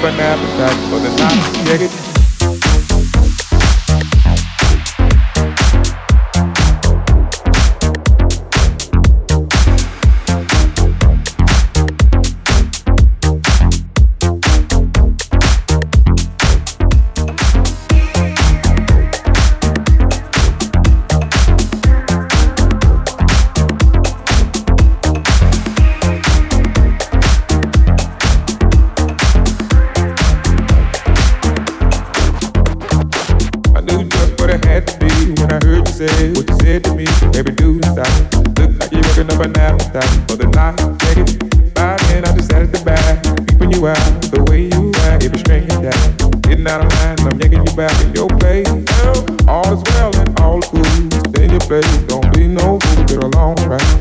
Up an appetite for the night. Check babe. Don't be no fool, get along right.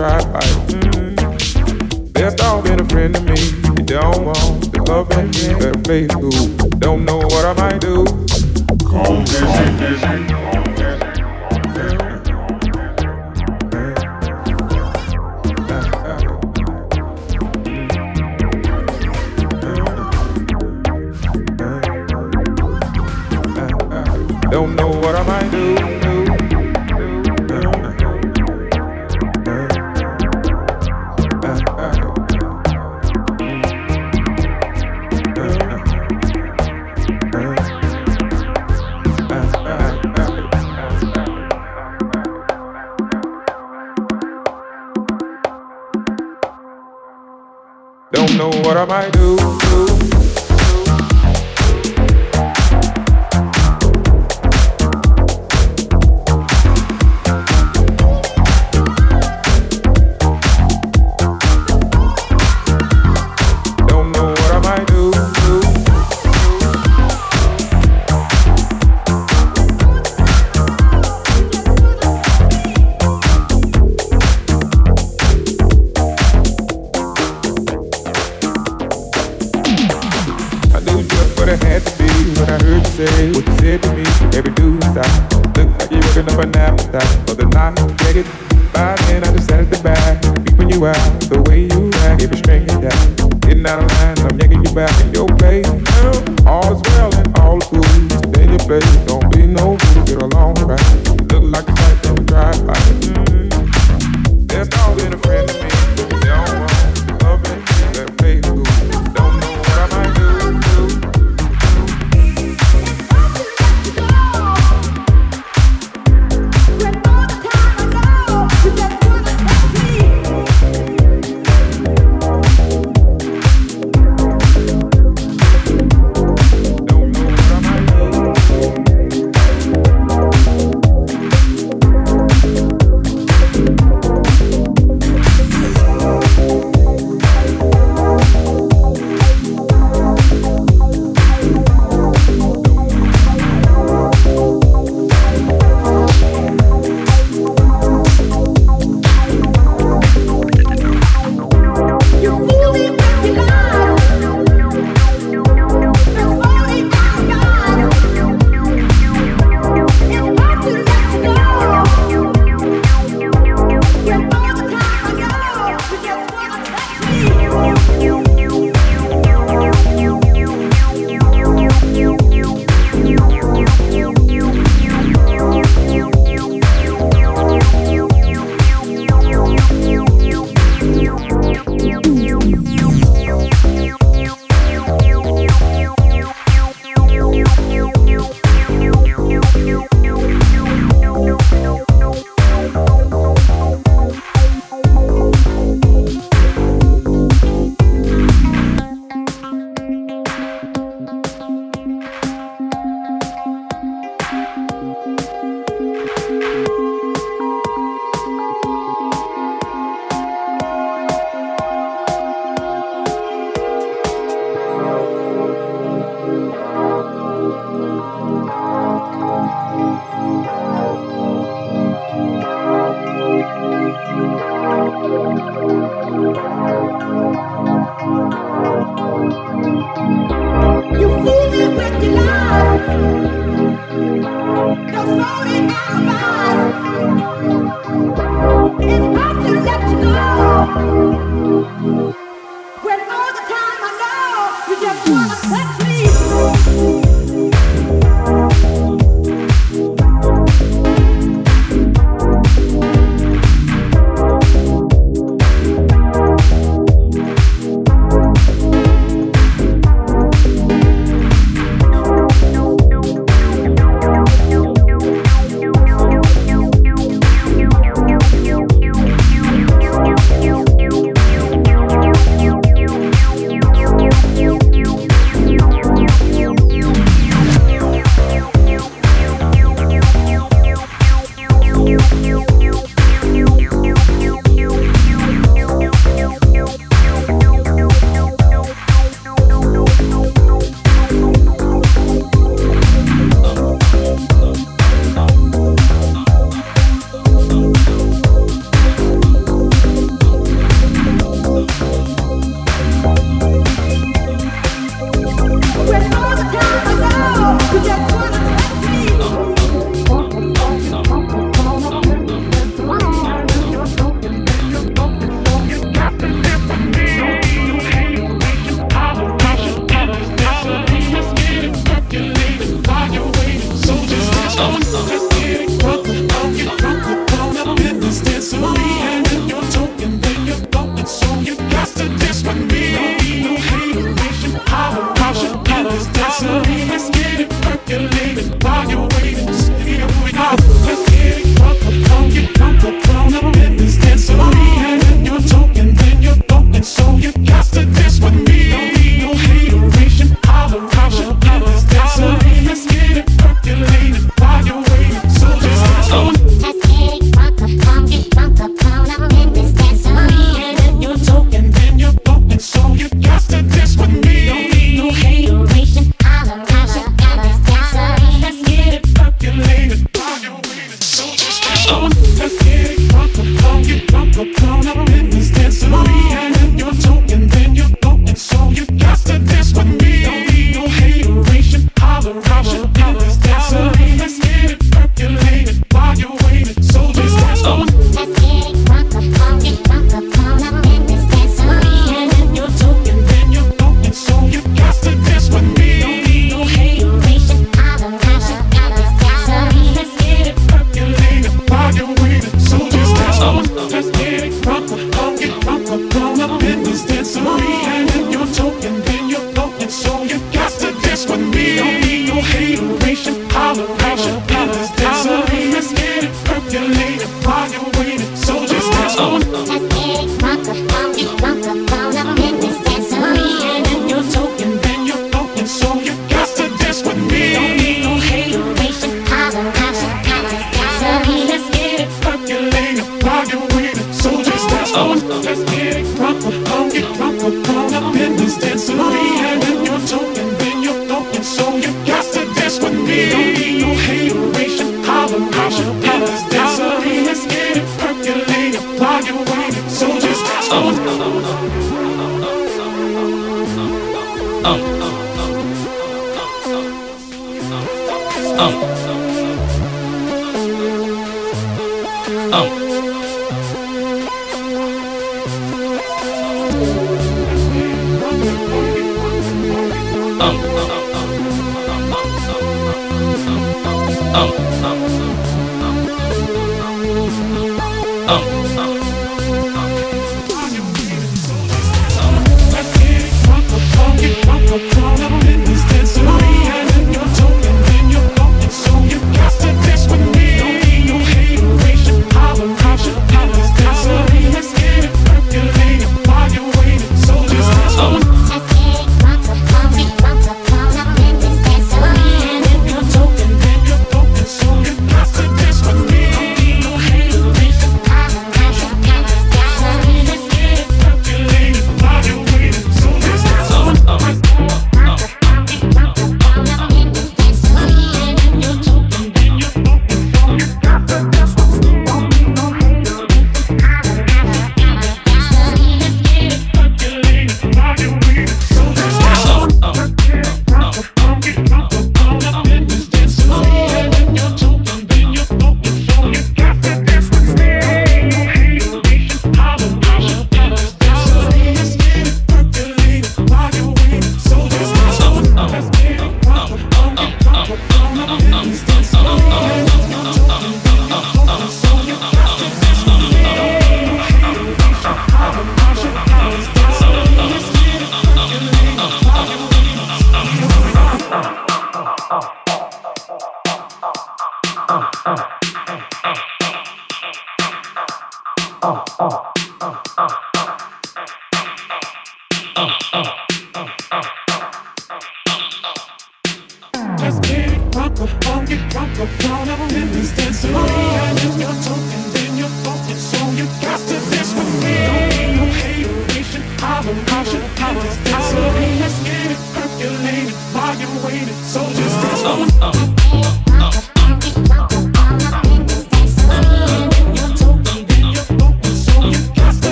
drive by. Mm. They're talking a friend to me. They don't want the loving that face.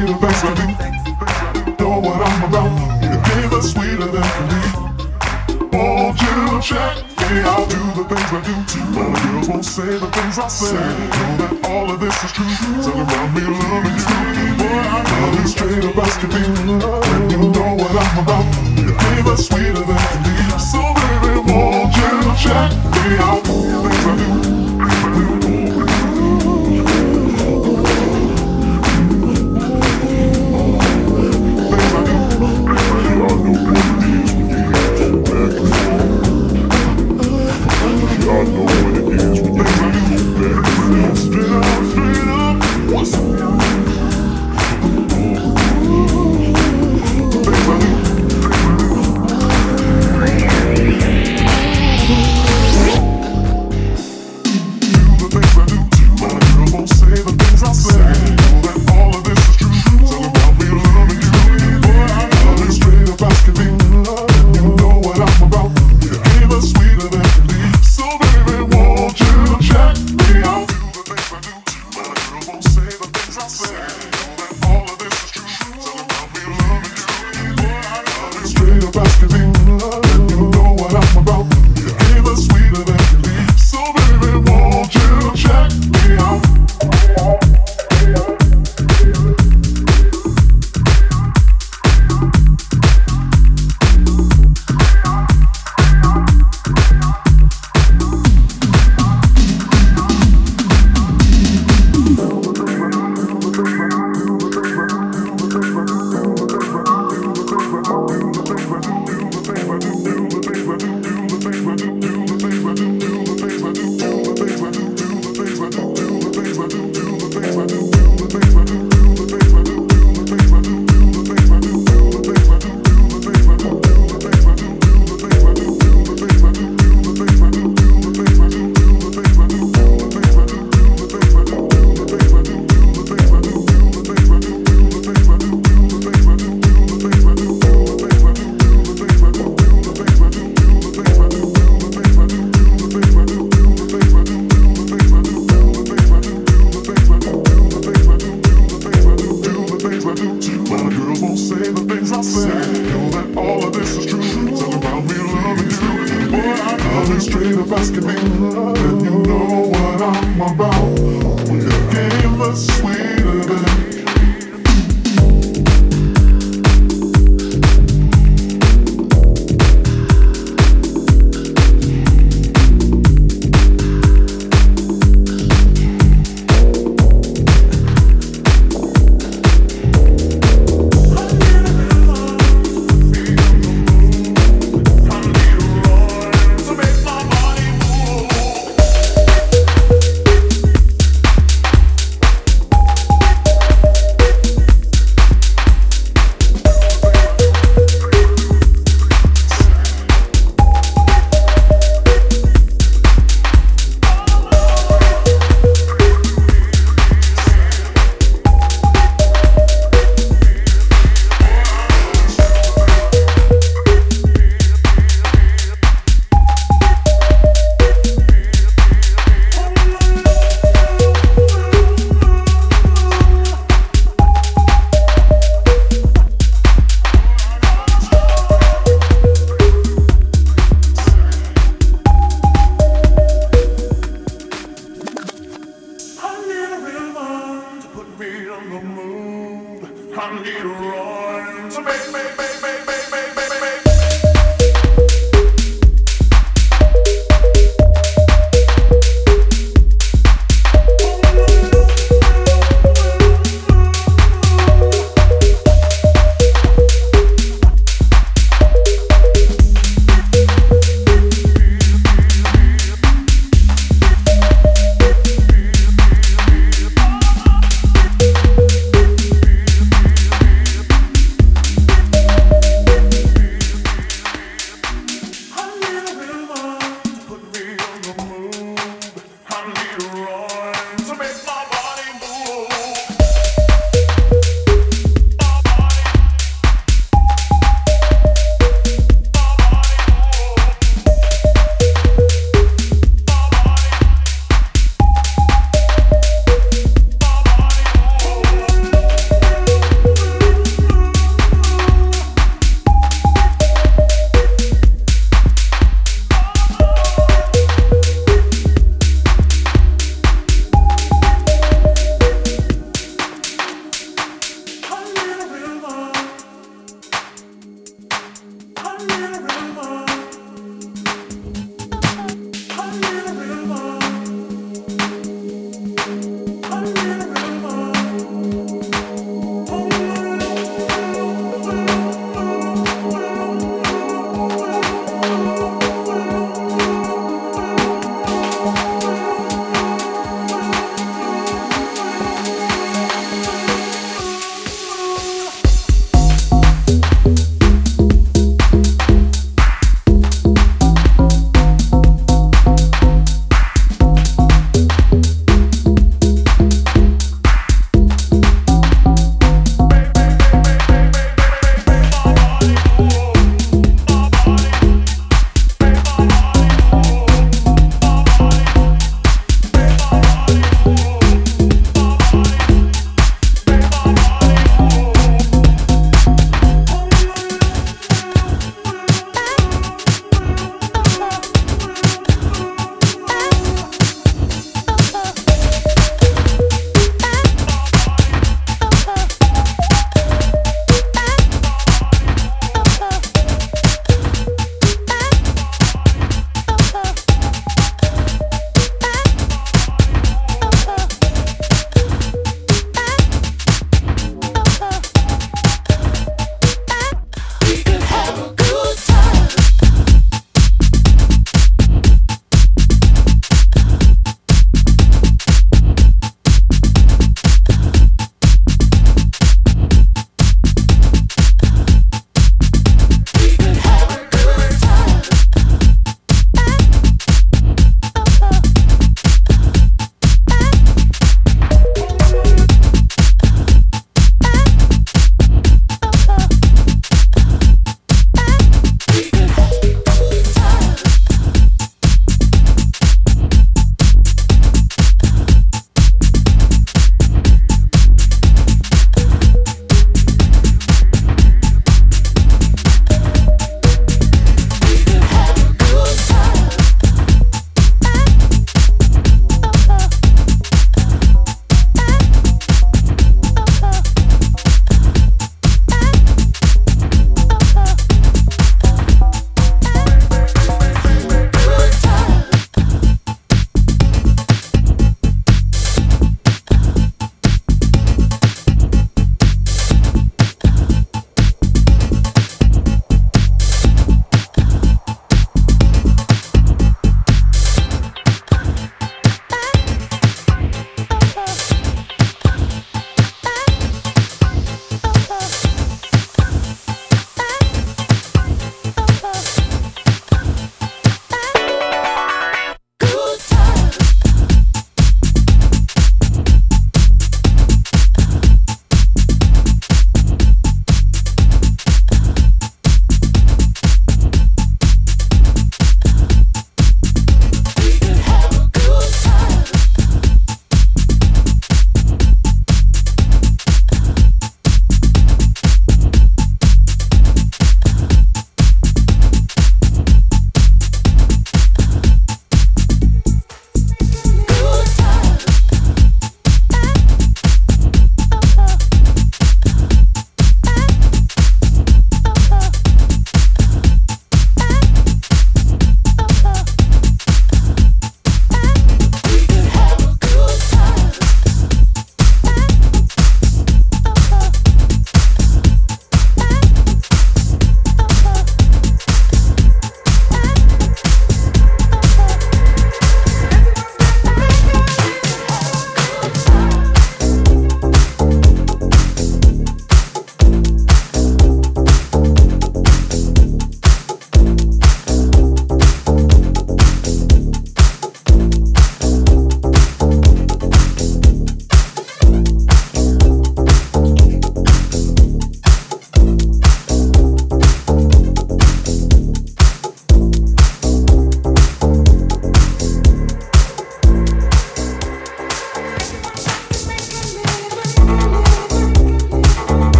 the things I do. Know what I'm about. The give sweeter than can. Won't you check me? I'll do the things I do too. My girls won't say the things I say. Know that all of this is true. Loving you. I you know what I'm about. Sweeter than. So baby, won't you check me? out? the things I do. Things I do. I need a to make, make, make.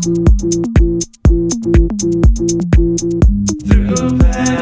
Through a